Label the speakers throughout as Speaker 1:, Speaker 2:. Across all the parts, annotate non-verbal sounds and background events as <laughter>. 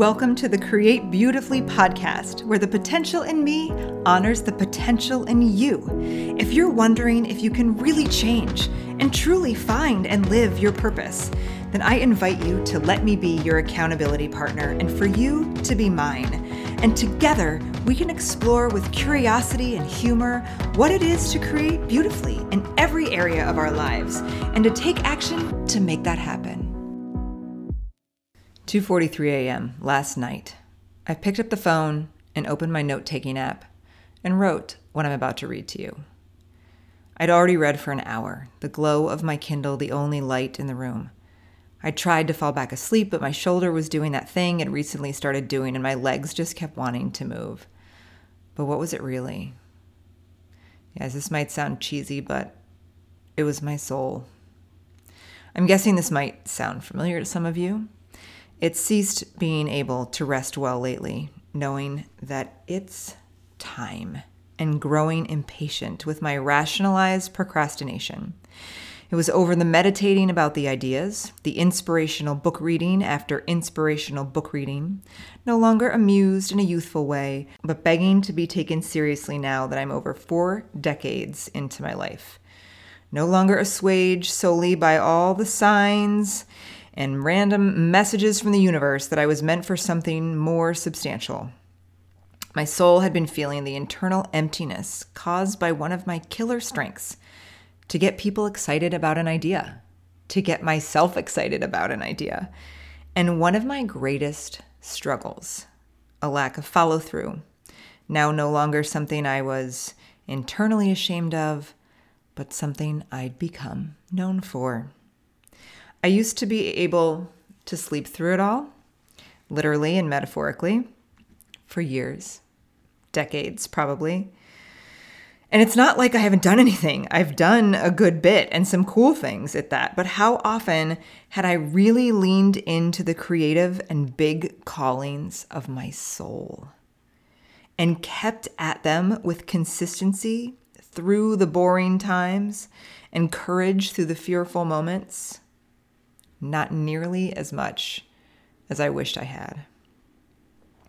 Speaker 1: Welcome to the Create Beautifully podcast, where the potential in me honors the potential in you. If you're wondering if you can really change and truly find and live your purpose, then I invite you to let me be your accountability partner and for you to be mine. And together, we can explore with curiosity and humor what it is to create beautifully in every area of our lives and to take action to make that happen. 2:43 a.m. last night. I picked up the phone and opened my note-taking app and wrote what I'm about to read to you. I'd already read for an hour, the glow of my Kindle the only light in the room. I tried to fall back asleep, but my shoulder was doing that thing it recently started doing, and my legs just kept wanting to move. But what was it really? Yes, this might sound cheesy, but it was my soul. I'm guessing this might sound familiar to some of you. It ceased being able to rest well lately, knowing that it's time and growing impatient with my rationalized procrastination. It was over the meditating about the ideas, the inspirational book reading after inspirational book reading, no longer amused in a youthful way, but begging to be taken seriously now that I'm over four decades into my life. No longer assuaged solely by all the signs and random messages from the universe that I was meant for something more substantial. My soul had been feeling the internal emptiness caused by one of my killer strengths to get people excited about an idea, to get myself excited about an idea, and one of my greatest struggles a lack of follow through. Now, no longer something I was internally ashamed of, but something I'd become known for. I used to be able to sleep through it all, literally and metaphorically, for years, decades probably. And it's not like I haven't done anything. I've done a good bit and some cool things at that. But how often had I really leaned into the creative and big callings of my soul and kept at them with consistency through the boring times and courage through the fearful moments? Not nearly as much as I wished I had.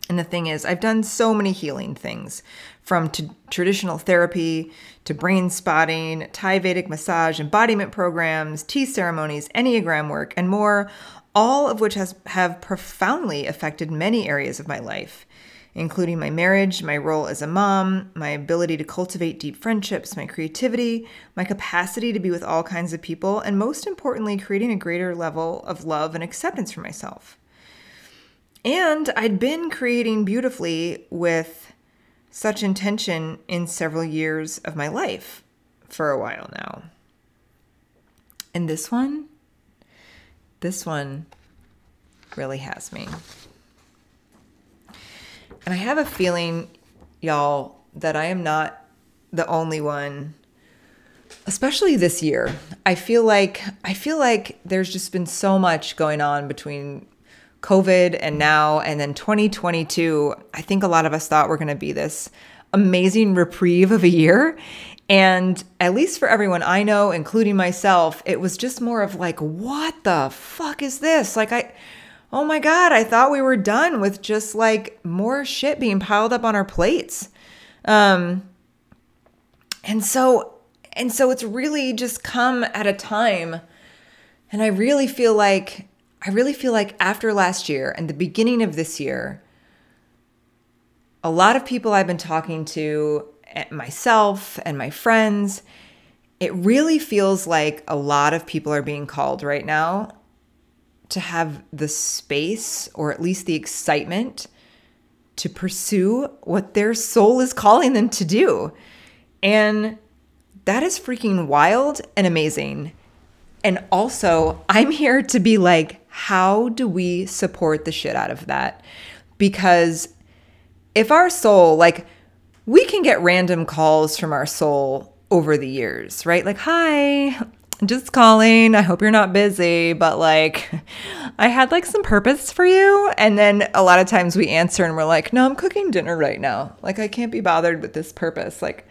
Speaker 1: And the thing is, I've done so many healing things from t- traditional therapy to brain spotting, Thai Vedic massage, embodiment programs, tea ceremonies, Enneagram work, and more, all of which has, have profoundly affected many areas of my life including my marriage, my role as a mom, my ability to cultivate deep friendships, my creativity, my capacity to be with all kinds of people, and most importantly, creating a greater level of love and acceptance for myself. And I'd been creating beautifully with such intention in several years of my life for a while now. And this one, this one really has me. And I have a feeling, y'all, that I am not the only one especially this year. I feel like I feel like there's just been so much going on between COVID and now and then 2022. I think a lot of us thought we're going to be this amazing reprieve of a year. And at least for everyone I know, including myself, it was just more of like, what the fuck is this? Like, I, oh my God, I thought we were done with just like more shit being piled up on our plates. Um, and so, and so it's really just come at a time. And I really feel like, I really feel like after last year and the beginning of this year, a lot of people I've been talking to, eh, myself and my friends, it really feels like a lot of people are being called right now to have the space or at least the excitement to pursue what their soul is calling them to do. And that is freaking wild and amazing. And also, I'm here to be like, how do we support the shit out of that? Because if our soul, like, we can get random calls from our soul over the years, right? Like, hi, just calling. I hope you're not busy, but like, I had like some purpose for you. And then a lot of times we answer and we're like, no, I'm cooking dinner right now. Like, I can't be bothered with this purpose. Like,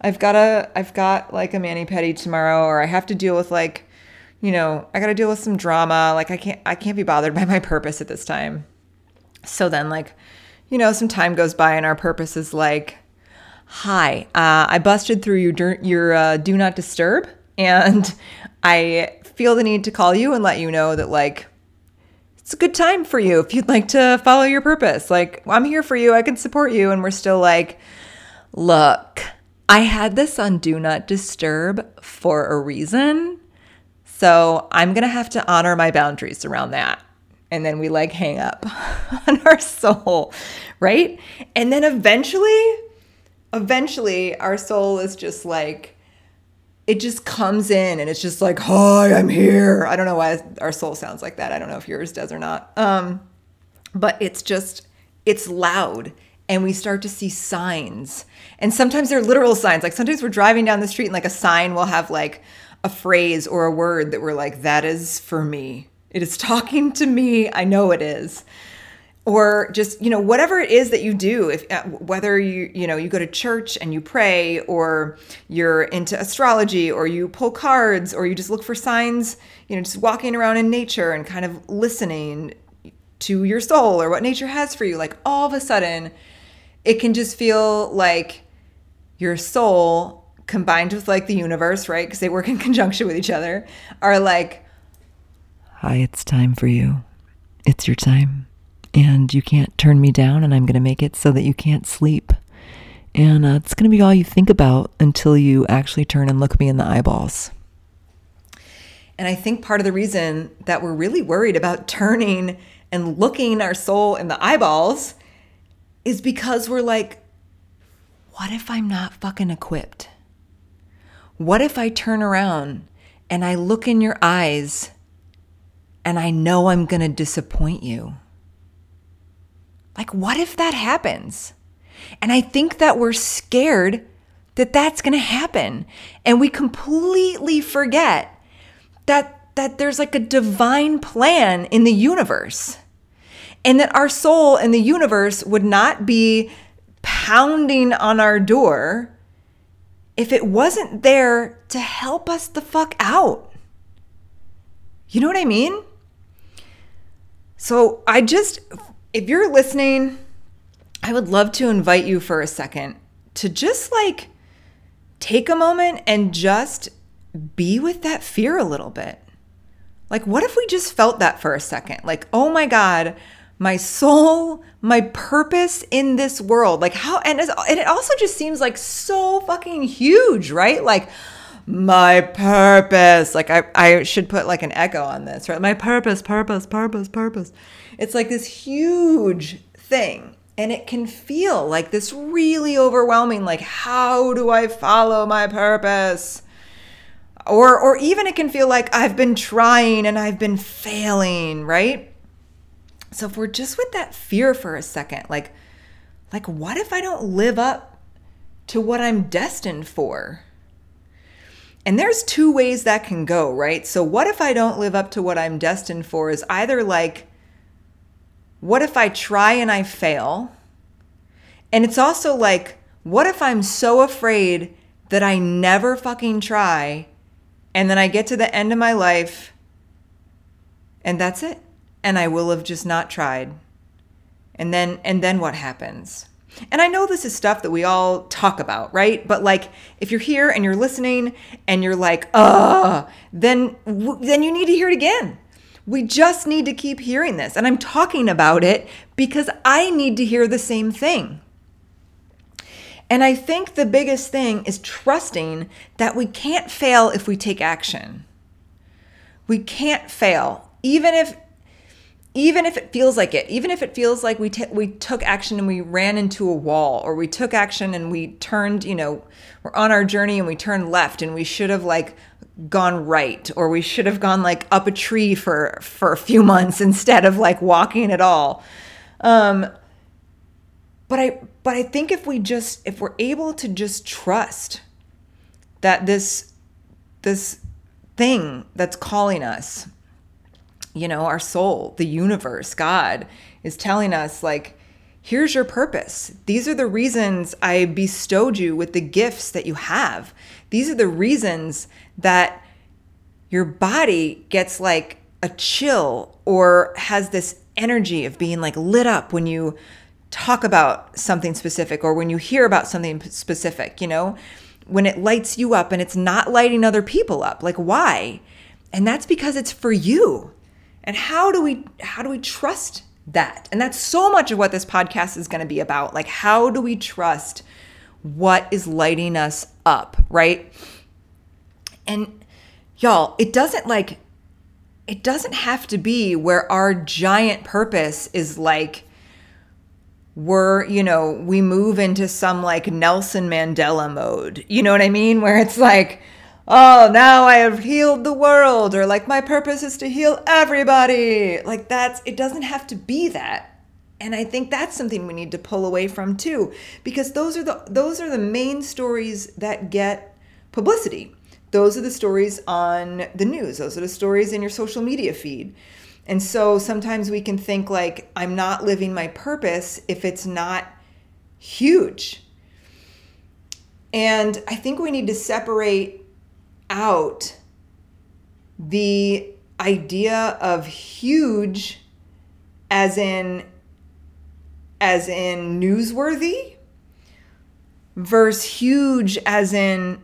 Speaker 1: I've got a, I've got like a mani pedi tomorrow, or I have to deal with like, you know, I got to deal with some drama. Like, I can't, I can't be bothered <laughs> by my purpose at this time. So then, like, you know, some time goes by and our purpose is like, hi, uh, I busted through your, your uh, do not disturb and I feel the need to call you and let you know that, like, it's a good time for you if you'd like to follow your purpose. Like, I'm here for you, I can support you. And we're still like, look, I had this on Do Not Disturb for a reason. So I'm going to have to honor my boundaries around that. And then we like hang up <laughs> on our soul, right? And then eventually, eventually, our soul is just like, it just comes in and it's just like, hi, I'm here. I don't know why our soul sounds like that. I don't know if yours does or not. Um, but it's just, it's loud and we start to see signs. And sometimes they're literal signs. Like sometimes we're driving down the street and like a sign will have like a phrase or a word that we're like, that is for me. It is <laughs> talking to me. I know it is or just you know whatever it is that you do if uh, whether you you know you go to church and you pray or you're into astrology or you pull cards or you just look for signs you know just walking around in nature and kind of listening to your soul or what nature has for you like all of a sudden it can just feel like your soul combined with like the universe right? Because they work in <laughs> conjunction with each other are like hi it's time for you. It's your time and you can't turn me down, and I'm going to make it so that you can't sleep. And uh, it's going to be all you think about until you actually turn and look me in the eyeballs. And I think part of the reason that we're really worried about turning and looking our soul in the eyeballs is because we're like, what if I'm not fucking equipped? What if I turn around and I look in your eyes and I know I'm going to disappoint you? Like, what if that happens? And I think that we're scared that that's going to happen. And we completely forget that that there's like a divine plan in the universe. And that our soul and the universe would not be pounding on our door if it wasn't there to help us the fuck out. You know what I mean? So I just if you're listening, I would love to invite you for a second to just like take a moment and just be with that fear a little bit. Like, what if we just felt that for a second? Like, oh my God, my soul, my purpose in this world. Like, how, and, and it also just seems like so fucking huge, right? Like, my purpose. Like, I, I should put like an echo on this, right? My purpose, purpose, purpose, purpose. It's like this huge thing. And it can feel like this really overwhelming, like, how do I follow my purpose? Or, or even it can feel like I've been trying and I've been failing, right? So if we're just with that fear for a second, like, like what if I don't live up to what I'm destined for? And there's two ways that can go, right? So what if I don't live up to what I'm destined for is either like what if I try and I fail? And it's also like, what if I'm so afraid that I never fucking try and then I get to the end of my life and that's it? And I will have just not tried. And then and then what happens? And I know this is stuff that we all talk about, right? But like if you're here and you're listening and you're like, "Uh," then then you need to hear it again we just need to keep hearing this. And I'm talking about it because I need to hear the same thing. And I think the biggest thing is trusting that we can't fail if we take action. We can't fail, even if even if it feels like it, even if it feels like we t- we took action and we ran into a wall, or we took action and we turned, you know, we're on our journey and we turned left and we should have like gone right or we should have gone like up a tree for for a few months instead of like walking at all. Um but i but i think if we just if we're able to just trust that this this thing that's calling us you know our soul the universe god is telling us like here's your purpose these are the reasons i bestowed you with the gifts that you have these are the reasons that your body gets like a chill or has this energy of being like lit up when you talk about something specific or when you hear about something specific, you know? When it lights you up and it's not lighting other people up. Like why? And that's because it's for you. And how do we how do we trust that? And that's so much of what this podcast is going to be about. Like how do we trust what is lighting us up, right? And y'all, it doesn't like it doesn't have to be where our giant purpose is like we're, you know, we move into some like Nelson Mandela mode. You know what I mean? Where it's like, oh, now I have healed the world, or like my purpose is to heal everybody. Like that's, it doesn't have to be that. And I think that's something we need to pull away from too, because those are the those are the main stories that get publicity. Those are the stories on the news. Those are the stories in your social media feed. And so sometimes we can think like I'm not living my purpose if it's not huge. And I think we need to separate out the idea of huge as in as in newsworthy versus huge as in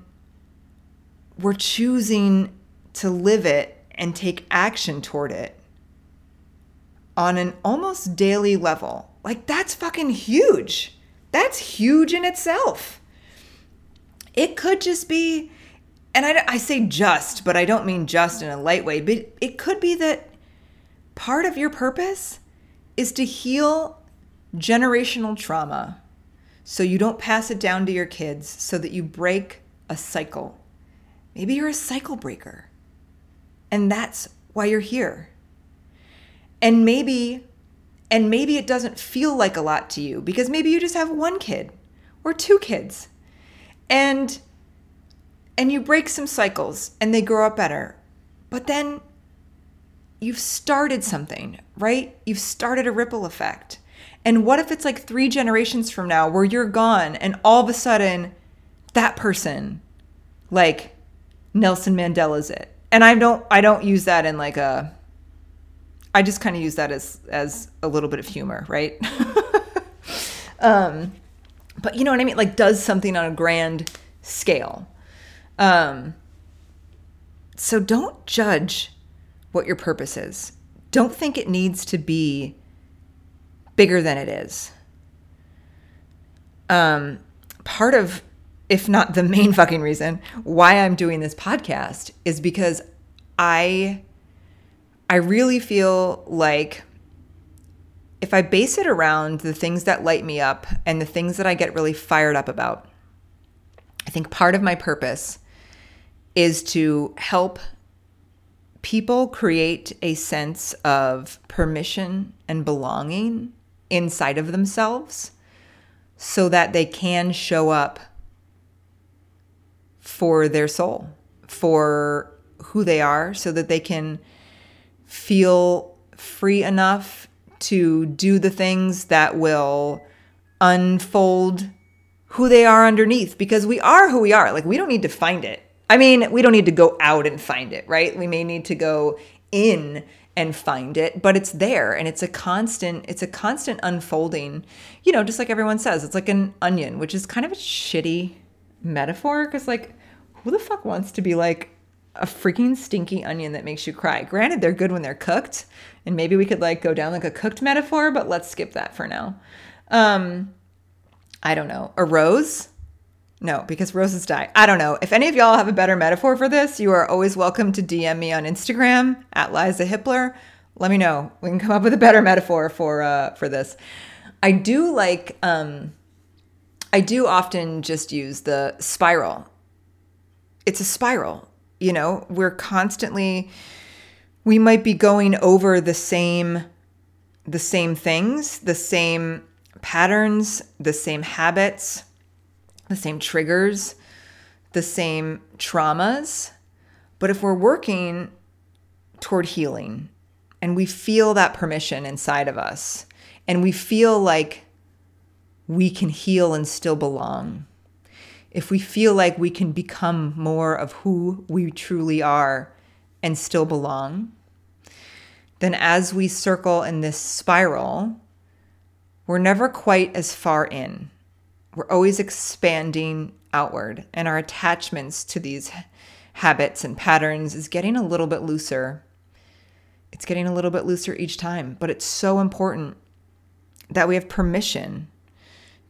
Speaker 1: we're choosing to live it and take action toward it on an almost daily level. Like, that's fucking huge. That's huge in itself. It could just be, and I, I say just, but I don't mean just in a light way, but it could be that part of your purpose is to heal generational trauma so you don't pass it down to your kids, so that you break a cycle Maybe you're a cycle breaker. And that's why you're here. And maybe and maybe it doesn't feel like a lot to you because maybe you just have one kid or two kids. And and you break some cycles and they grow up better. But then you've started something, right? You've started a ripple effect. And what if it's like 3 generations from now where you're gone and all of a sudden that person like Nelson Mandela's it. And I don't I don't use that in like a I just kind of use that as as a little bit of humor, right? <laughs> um but you know what I mean? Like does something on a grand scale. Um so don't judge what your purpose is. Don't think it needs to be bigger than it is. Um part of if not the main <laughs> fucking reason why I'm doing this podcast is because I I really feel like if I base it around the things that light me up and the things that I get really fired up about, I think part of my purpose is to help people create a sense of permission and belonging inside of themselves so that they can show up for their soul, for who they are, so that they can feel free enough to do the things that will unfold who they are underneath because we are who we are. Like, we don't need to find it. I mean, we don't need to go out and find it, right? We may need to go in and find it, but it's there and it's a constant it's a constant unfolding. You know, just like everyone says, it's like an onion, which is kind of a shitty metaphor because like who the fuck wants to be like a freaking stinky onion that makes you cry? Granted, they're good when they're cooked, and maybe we could like go down like a cooked metaphor, but let's skip that for now. Um, I don't know. A rose? No, because roses die. I don't know. If any of y'all have a better metaphor for this, you are always welcome to DM me on Instagram at Liza Hippler. Let me know. We can come up with a better metaphor for uh, for this. I do like um, I do often just use the spiral it's a spiral. You know, we're constantly we might be going over the same the same things, the same patterns, the same habits, the same triggers, the same traumas. But if we're working toward healing and we feel that permission inside of us and we feel like we can heal and still belong, if we feel like we can become more of who we truly are and still belong, then as we circle in this spiral, we're never quite as far in. We're always expanding outward, and our attachments to these habits and patterns is getting a little bit looser. It's getting a little bit looser each time, but it's so important that we have permission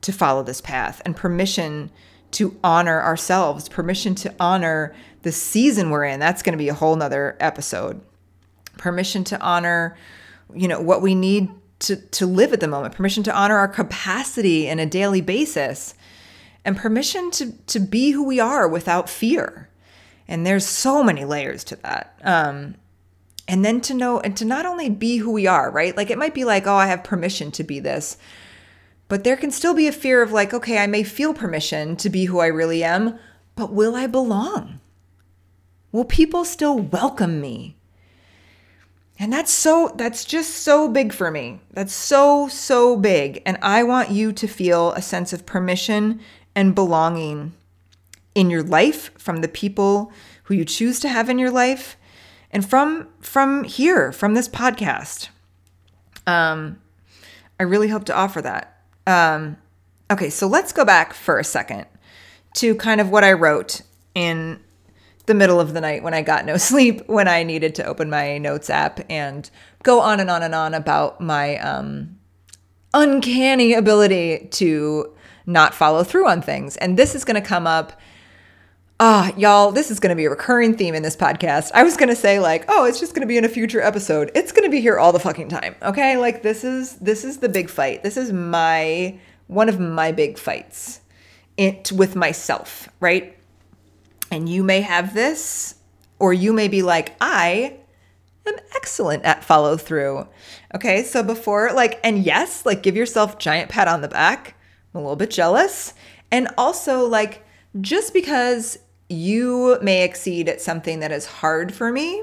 Speaker 1: to follow this path and permission to honor ourselves, permission to honor the season we're in. That's going to be a whole nother episode. Permission to honor, you know, what we need to, to live at the moment, permission to honor our capacity in a daily basis, and permission to, to be who we are without fear. And there's so many layers to that. Um, and then to know and to not only be who we are, right? Like it might be like, oh, I have permission to be this. But there can still be a fear of like, okay, I may feel permission to be who I really am, but will I belong? Will people still welcome me? And that's so, that's just so big for me. That's so, so big. And I want you to feel a sense of permission and belonging in your life from the people who you choose to have in your life and from from here from this podcast um i really hope to offer that um okay so let's go back for a second to kind of what i wrote in the middle of the night when i got no <laughs> sleep when i needed to open my notes app and go on and on and on about my um uncanny ability to not follow through on things and this is going to come up Ah, y'all, this is going to be a recurring theme in this podcast. I was going to say like, oh, it's just going to be in a future episode. It's going to be here all the fucking time. Okay? Like this is this is the big fight. This is my one of my big fights it with myself, right? And you may have this or you may be like, I am excellent at follow through. Okay? So before like and yes, like give yourself giant pat on the back. I'm a little bit jealous. And also like just because you may exceed at something that is hard for me.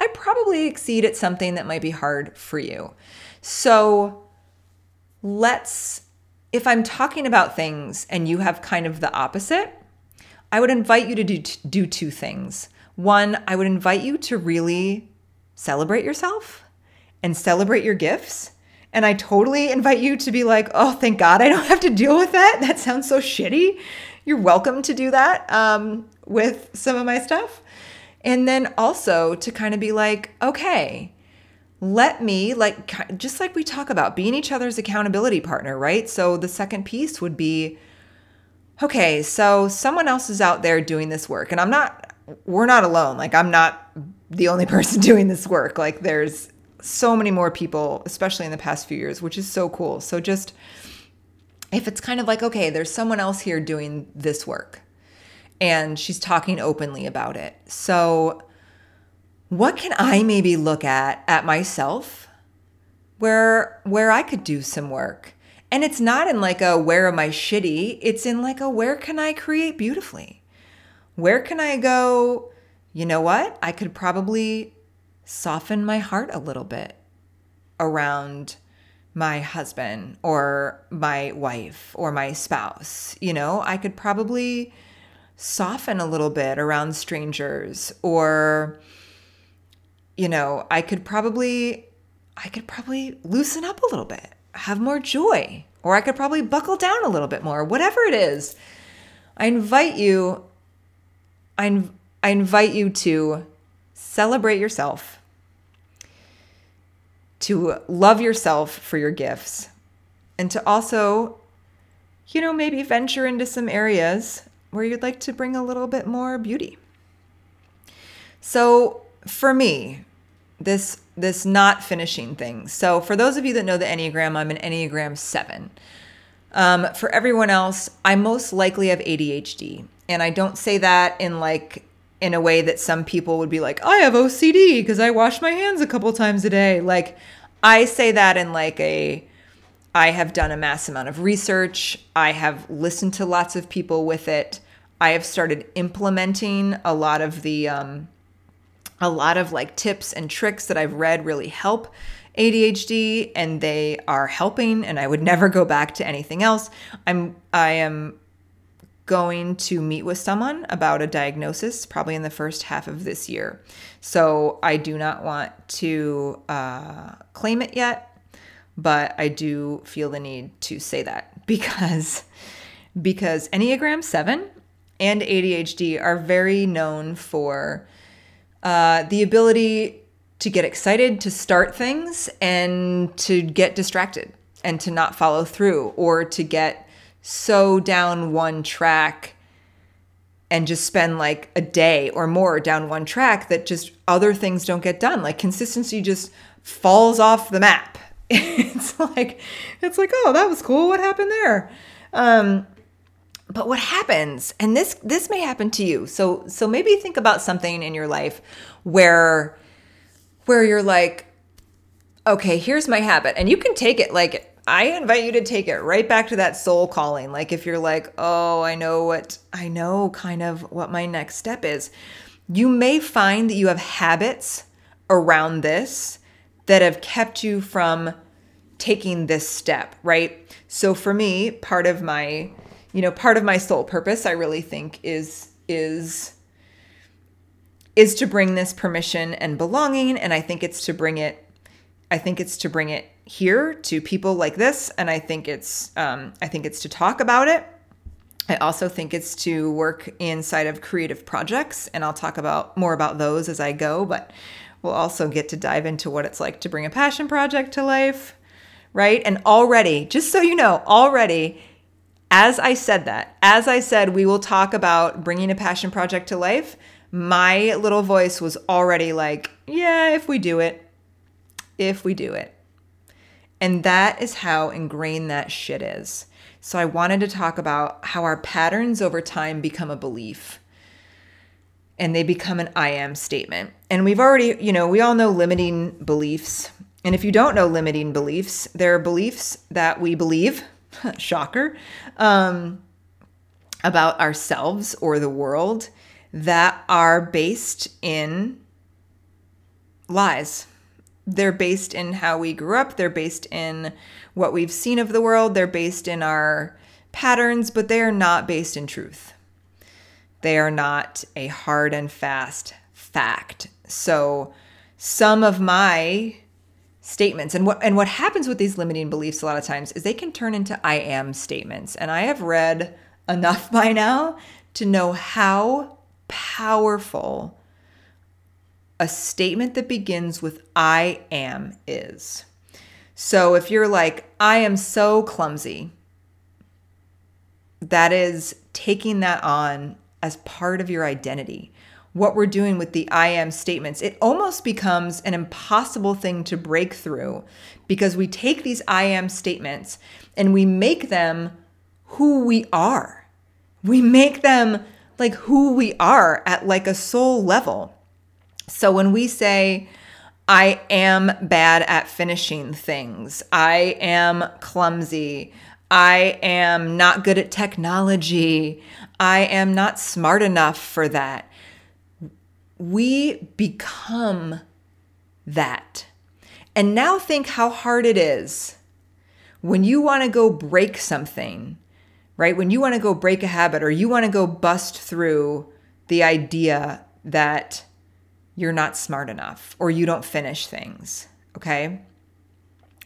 Speaker 1: I probably exceed at something that might be hard for you. So let's, if I'm talking about things and you have kind of the opposite, I would invite you to do, do two things. One, I would invite you to really celebrate yourself and celebrate your gifts. And I totally invite you to be like, oh, thank God I don't <laughs> have to deal with that. That sounds so shitty. You're welcome to do that. Um, with some of my stuff. And then also to kind of be like, okay, let me, like, just like we talk about being each other's accountability partner, right? So the second piece would be, okay, so someone else is out there doing this work, and I'm not, we're not alone. Like, I'm not the only <laughs> person doing this work. Like, there's so many more people, especially in the past few years, which is so cool. So just, if it's kind of like, okay, there's someone else here doing this work and she's talking openly about it. So, what can I maybe look at at myself where where I could do some work? And it's not in like a where am I shitty? It's in like a where can I create beautifully? Where can I go, you know what? I could probably soften my heart a little bit around my husband or my wife or my spouse. You know, I could probably soften a little bit around strangers or you know i could probably i could probably loosen up a little bit have more joy or i could probably buckle down a little bit more whatever it is i invite you i, I invite you to celebrate yourself to love yourself for your gifts and to also you know maybe venture into some areas where you'd like to bring a little bit more beauty. So for me, this this not finishing thing. So for those of you that know the Enneagram, I'm an Enneagram 7. Um, for everyone else, I most likely have ADHD. And I don't say that in like in a way that some people would be like, I have OCD because I wash my hands a couple times a day. Like I say that in like a I have done a mass amount of research. I have listened to lots of people with it. I have started implementing a lot of the um, a lot of like tips and tricks that I've read really help ADHD and they are helping and I would never go back to anything else. I'm I am going to meet with someone about a diagnosis probably in the first half of this year. So I do not want to uh, claim it yet, but I do feel the need to say that <laughs> because because Enneagram 7 and ADHD are very known for uh, the ability to get excited to start things and to get distracted and to not follow through or to get so down one track and just spend like a day or more down one track that just other things don't get done. Like consistency just falls off the map. <laughs> it's like it's like, oh, that was cool. What happened there? Um, but what happens, and this this may happen to you. So so maybe think about something in your life where where you're like, okay, here's my habit. And you can take it like I invite you to take it right back to that soul calling. Like if you're like, oh, I know what, I know kind of what my next step is. You may find that you have habits around this that have kept you from taking this step, right? So for me, part of my, you know, part of my soul purpose, I really think is, is, is to bring this permission and belonging. And I think it's to bring it, I think it's to bring it here to people like this, and I think it's um, I think it's to talk about it. I also think it's to work inside of creative projects, and I'll talk about more about those as I go. But we'll also get to dive into what it's like to bring a passion project to life, right? And already, just so you know, already, as I said that, as I said, we will talk about bringing a passion project to life. My little voice was already like, yeah, if we do it, if we do it. And that is how ingrained that shit is. So I wanted to talk about how our patterns over time become a belief and they become an I am statement. And we've already, you know, we all know limiting beliefs. And if you don't know limiting beliefs, there are beliefs that we believe, <laughs> shocker, um, about ourselves or the world that are based in lies they're based in how we grew up, they're based in what we've seen of the world, they're based in our patterns, but they are not based in truth. They are not a hard and fast fact. So some of my statements and what and what happens with these limiting beliefs a lot of times is they can turn into I am statements. And I have read enough <laughs> by now to know how powerful a statement that begins with I am is. So if you're like, I am so clumsy, that is taking that on as part of your identity. What we're doing with the I am statements, it almost becomes an impossible thing to break through because we take these I am statements and we make them who we are. We make them like who we are at like a soul level. So when we say, I am bad at finishing things, I am clumsy, I am not good at technology, I am not smart enough for that, we become that. And now think how hard it is when you want to go break something, right? When you want to go break a habit or you want to go bust through the idea that you're not smart enough or you don't finish things. Okay.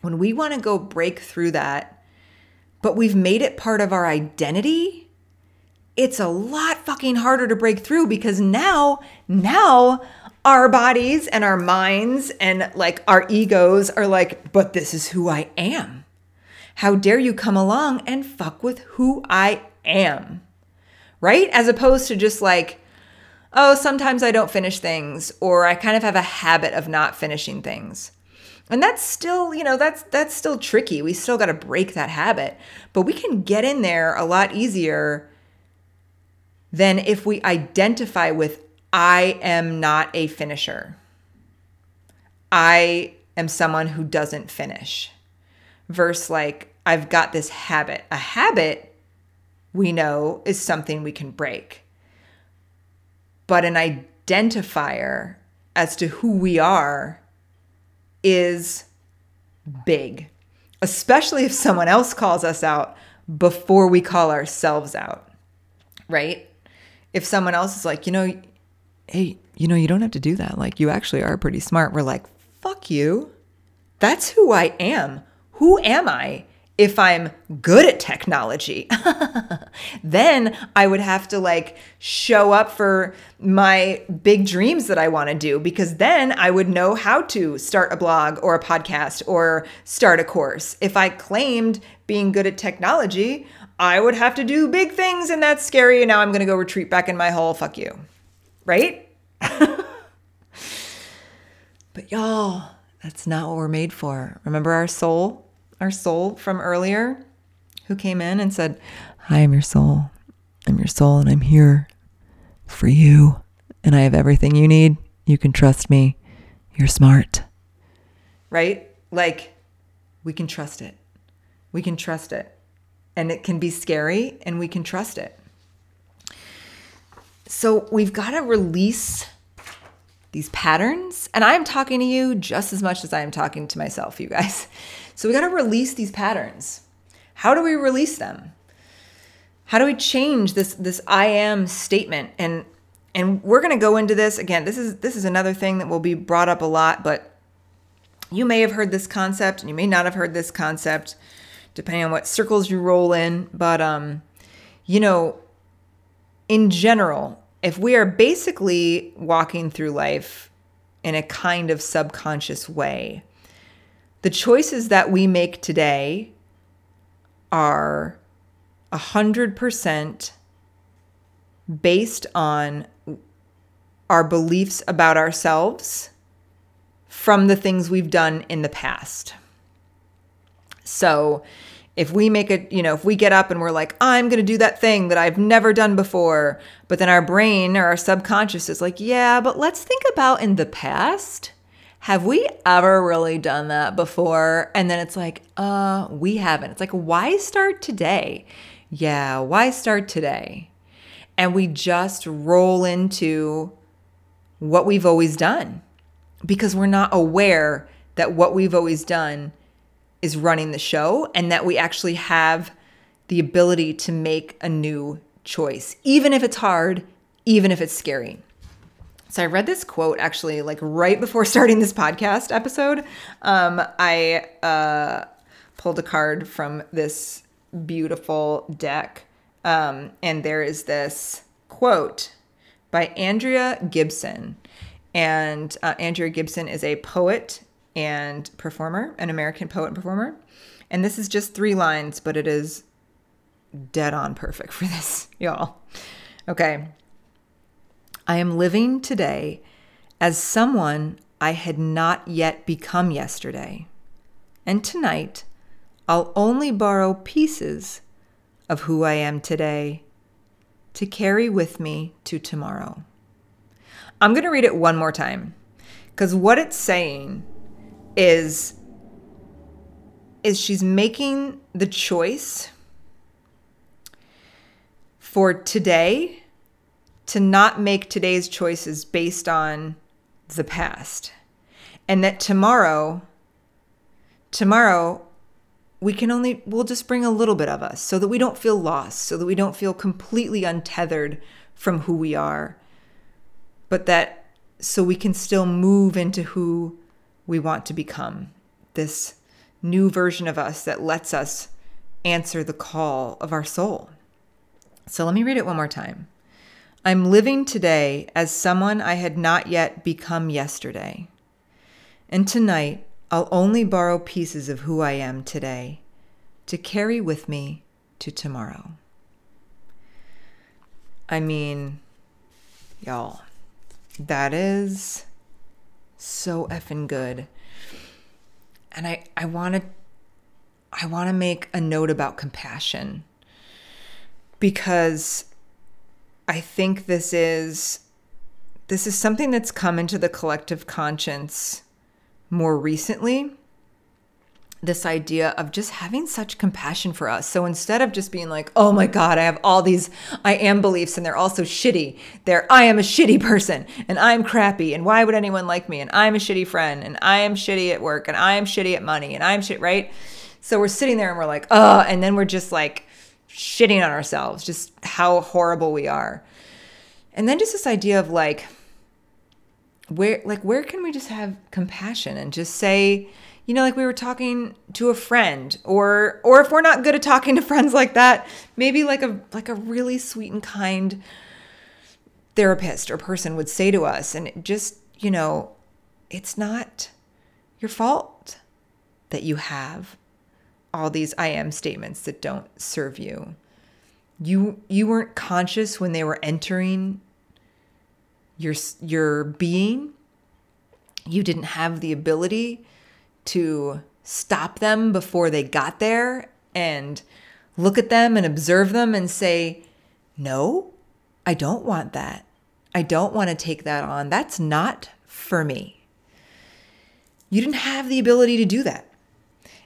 Speaker 1: When we want to go break through that, but we've made it part of our identity, it's a lot fucking harder to break through because now, now our bodies and our minds and like our egos are like, but this is who I am. How dare you come along and fuck with who I am? Right? As opposed to just like, oh, sometimes I don't finish things, or I kind of have a habit of not finishing things. And that's still, you know, that's that's still tricky. We still got to break that habit. But we can get in there a lot easier than if we identify with I am not a finisher. I am someone who doesn't finish. Verse like I've got this habit. A habit we know is something we can break but an identifier as to who we are is big, especially if someone else calls us out before we call ourselves out. right? If someone else is like, you know, hey, you know, you don't have to do that. Like, you actually are pretty smart. We're like, fuck you. That's who I am. Who am I? if I'm good at technology, <laughs> then I would have to like show up for my big dreams that I want to do because then I would know how to start a blog or a podcast or start a course. If I claimed being good at technology, I would have to do big things and that's scary. And now I'm going to go retreat back in my hole. Fuck you. Right? <laughs> but y'all, that's not what we're made for. Remember our soul? our soul from earlier who came in and said, Hi, I'm your soul. I'm your soul and I'm here for you. And I have everything you need. You can trust me. You're smart. Right? Like, we can trust it. We can trust it. And it can be scary and we can trust it. So we've got to release these patterns. And I'm talking to you just as much as I am talking to myself, you guys. So we got to release these patterns. How do we release them? How do we change this this I am statement? And and we're going to go into this again. This is this is another thing that will be brought up a lot, but you may have heard this concept and you may not have heard this concept depending on what circles you roll in, but um you know, in general, if we are basically walking through life in a kind of subconscious way, the choices that we make today are 100% based on our beliefs about ourselves from the things we've done in the past. So, if we make it, you know, if we get up and we're like, I'm going to do that thing that I've never done before, but then our brain or our subconscious is like, yeah, but let's think about in the past have we ever really done that before? And then it's like, uh, we haven't. It's like, why start today? Yeah, why start today? And we just roll into what we've always done because we're not aware that what we've always done is running the show and that we actually have the ability to make a new choice, even if it's hard, even if it's scary. So I read this quote actually like right before <laughs> starting this podcast episode. Um, I uh, pulled a card from this beautiful deck, um, and there is this quote by Andrea Gibson. And uh, Andrea Gibson is a poet and performer, an American poet and performer. And this is just three lines, but it is dead on perfect for this, <laughs> y'all. Okay. I am living today as someone I had not yet become yesterday. And tonight, I'll only borrow pieces of who I am today to carry with me to tomorrow. I'm going to read it one more time because what it's saying is is she's making the choice for today to not make today's choices based on the past. And that tomorrow, tomorrow, we can only, we'll just bring a little bit of us so that we don't feel lost, so that we don't feel completely untethered from who we are, but that so we can still move into who we want to become this new version of us that lets us answer the call of our soul. So let me read it one more time. I'm living today as someone I had not yet become yesterday. And tonight, I'll only borrow pieces of who I am today to carry with me to tomorrow. I mean, y'all, that is so effing good. And I, I want to I want to make a note about compassion because I think this is this is something that's come into the collective conscience more recently. This idea of just having such compassion for us. So instead of just being like, oh my God, I have all these I am beliefs and they're all so shitty. They're, I am a shitty person and I'm crappy and why would anyone like me? And I'm a shitty friend and I am shitty at work and I am shitty at money and I'm shit, right? So we're sitting there and we're like, oh, and then we're just like, shitting on ourselves, just how horrible we are. And then just this idea of like, where like where can we just have compassion and just say you know like we were talking to a friend or or if we're not good at talking to friends like that maybe like a like a really sweet and kind therapist or person would say to us and just you know it's not your fault that you have all these i am statements that don't serve you. You you weren't conscious when they were entering your your being. You didn't have the ability to stop them before they got there and look at them and observe them and say no i don't want that. I don't want to take that on. That's not for me. You didn't have the ability to do that.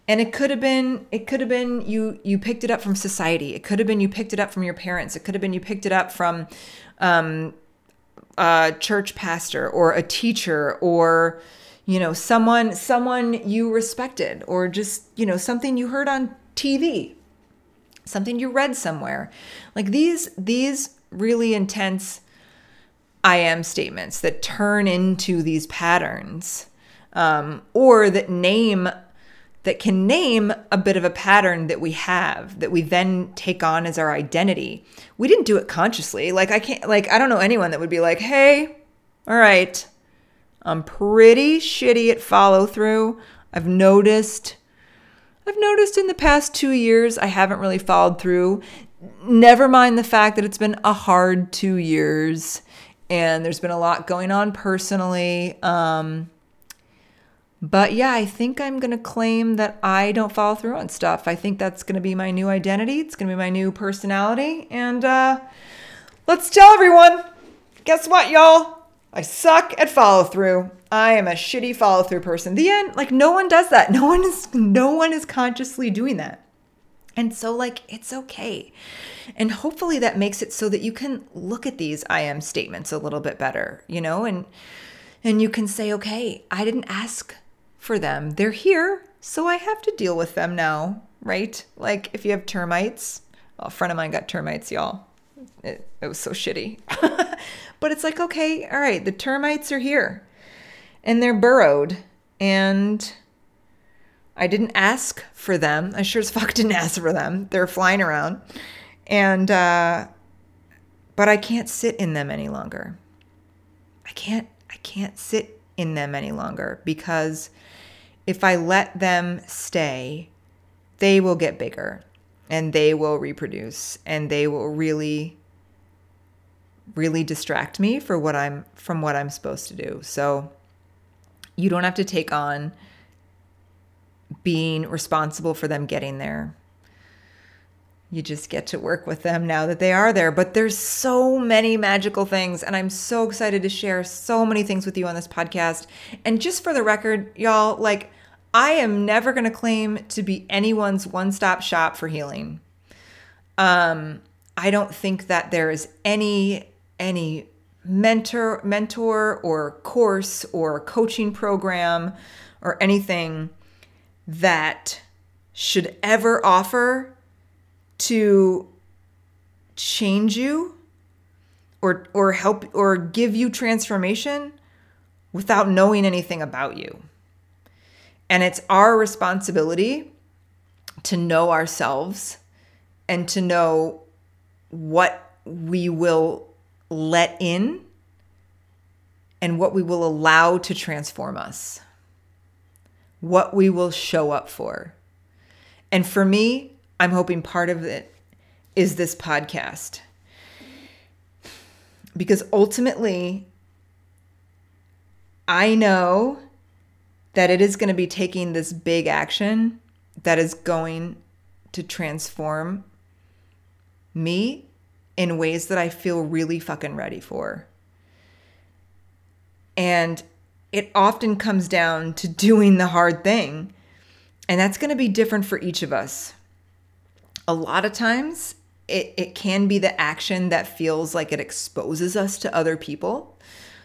Speaker 1: And it could have been it could have been you you picked it up from society. It could have been you picked it up from your parents. It could have been you picked it up from um, a church pastor or a teacher or you know someone someone you respected or just you know something you heard on TV something you read somewhere like these these really intense I am statements that turn into these patterns um, or that name that can name a bit of a pattern that we have that we then take on as our identity. We didn't do it consciously. Like, I can't, like, I don't know anyone that would be like, hey, all right, I'm pretty shitty at follow through. I've noticed. I've noticed in the past two years I haven't really followed through. Never mind the fact that it's been a hard two years and there's been a lot going on personally. Um, but yeah, I think I'm going to claim that I don't follow through on stuff. I think that's going to be my new identity. It's going to be my new personality. And uh, let's tell everyone guess what, y'all? I suck at follow through. I am a shitty follow through person. The end. Like no one does that. <laughs> No one is no one is consciously doing that. And so like it's okay. And hopefully that makes it so that you can look at these I am statements a little bit better, you know, and and you can say, okay, I didn't ask for them. They're here, so I have to deal with them now, right? Like if you have termites, well, a friend of mine got termites, y'all. It, it was so shitty. <laughs> but it's like, okay, all right, the termites are here and they're burrowed and I didn't ask for them. I sure as fuck didn't ask for them. They're flying around. And, uh, but I can't sit in them any longer. I can't, I can't sit in them any longer because if I let them stay, they will get bigger and they will reproduce and they will really really distract me for what I'm from what I'm supposed to do. So you don't have to take on being responsible for them getting there. You just get to work with them now that they are there. But there's so many magical things, and I'm so excited to share so many things with you on this podcast. And just for the record, y'all, like, I am never going to claim to be anyone's one stop shop for healing. Um, I don't think that there is any any mentor mentor or course or coaching program or anything that should ever offer to change you or or help or give you transformation without knowing anything about you. And it's our responsibility to know ourselves and to know what we will let in and what we will allow to transform us, what we will show up for. And for me, I'm hoping part of it is this podcast. Because ultimately, I know that it is going to be taking this big action that is going to transform me in ways that I feel really fucking ready for. And it often comes down to doing the hard thing. And that's going to be different for each of us. A lot of times, it, it can be the action that feels like it exposes us to other people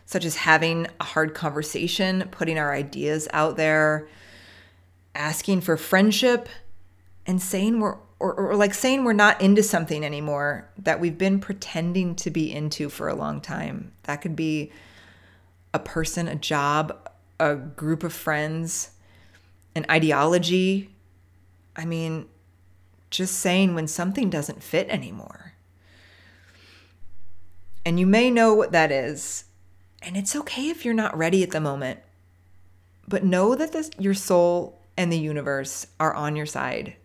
Speaker 1: such as having a hard conversation, putting our ideas out there, asking for friendship, and saying we're or, or like saying we're not into something anymore that we've been pretending to be into for a long time. That could be a person, a job, a group of friends, an ideology. I mean, just saying when something doesn't fit anymore. And you may know what that is. And it's okay if you're not ready at the moment. But know that this, your soul and the universe are on your side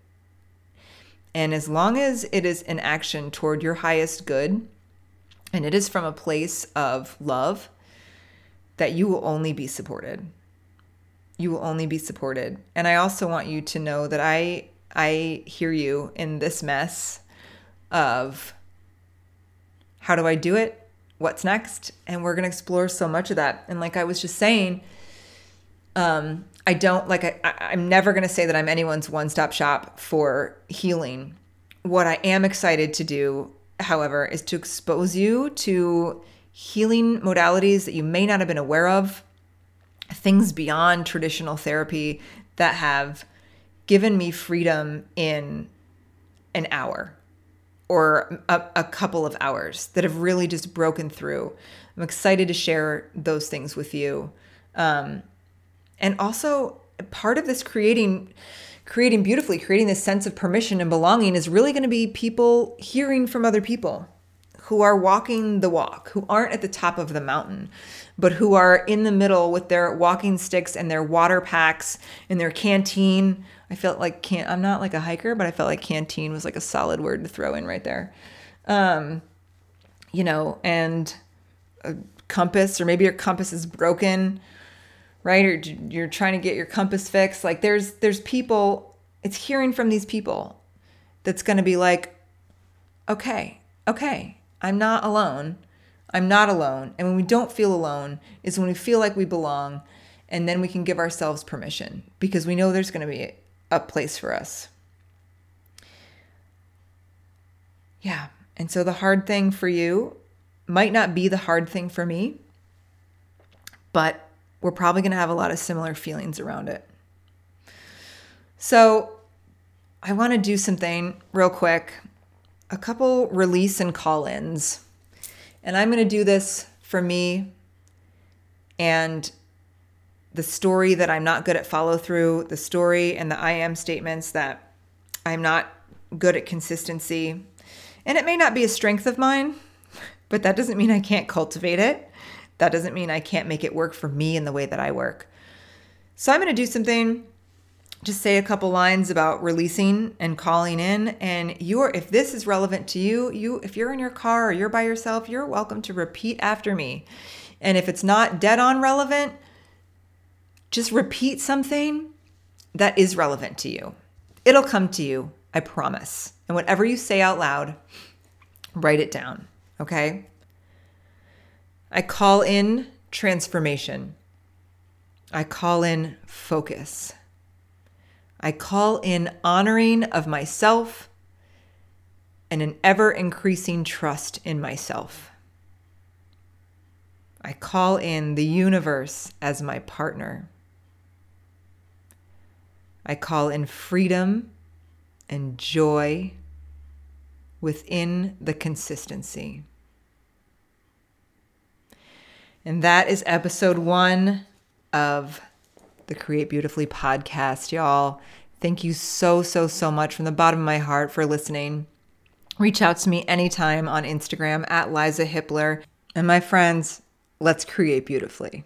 Speaker 1: and as long as it is an action toward your highest good, and it is from a place of love, that you will only be supported. You will only be supported. And I also want you to know that I I hear you in this mess of how do I do it? What's next? And we're going to explore so much of that. And like I was just saying, um, I don't like I, I'm never going to say that I'm anyone's one-stop shop for healing. What I am excited to do, however, is to expose you to healing modalities that you may not have been aware of, things beyond traditional therapy that have given me freedom in an hour or a, a, couple of hours that have really just broken through. I'm excited to share those things with you. Um, and also part of this creating creating beautifully creating this sense of permission and belonging is really going to be people hearing from other people who are walking the walk who aren't at the top of the mountain but who are in the middle with their walking sticks and their water packs and their canteen. I felt like can i'm not like a hiker but i felt like canteen was like a solid word to throw in right there. Um you know and a compass or maybe your compass is broken right? Or you're trying to get your compass fixed. Like there's there's people it's hearing from these people that's going to be like okay okay i'm not alone. I'm not alone. And when we don't feel alone is when we feel like we belong and then we can give ourselves permission because we know there's going to be a place for us. Yeah and so the hard thing for you might not be the hard thing for me but we're probably going to have a lot of similar feelings around it. So, I want to do something real quick a couple release and call ins. And I'm going to do this for me and the story that I'm not good at follow through, the story and the I am statements that I'm not good at consistency. And it may not be a strength of mine, <laughs> but that doesn't mean I can't cultivate it. That doesn't mean I can't make it work for me in the way that I work. So I'm going to do something just say a couple lines about releasing and calling in and you're if this is relevant to you you if you're in your car or you're by yourself you're welcome to repeat after me. And if it's not dead on relevant just repeat something that is relevant to you. It'll come to you i promise. And whatever you say out loud write it down okay I call in transformation. I call in focus. I call in honoring of myself and an ever increasing trust in myself. I call in the universe as my partner. I call in freedom and joy within the consistency. And that is episode one of the Create Beautifully podcast, y'all. Thank you so, so, so much from the bottom of my heart for listening. Reach out to me anytime on Instagram at Liza Hippler. And my friends, let's create beautifully.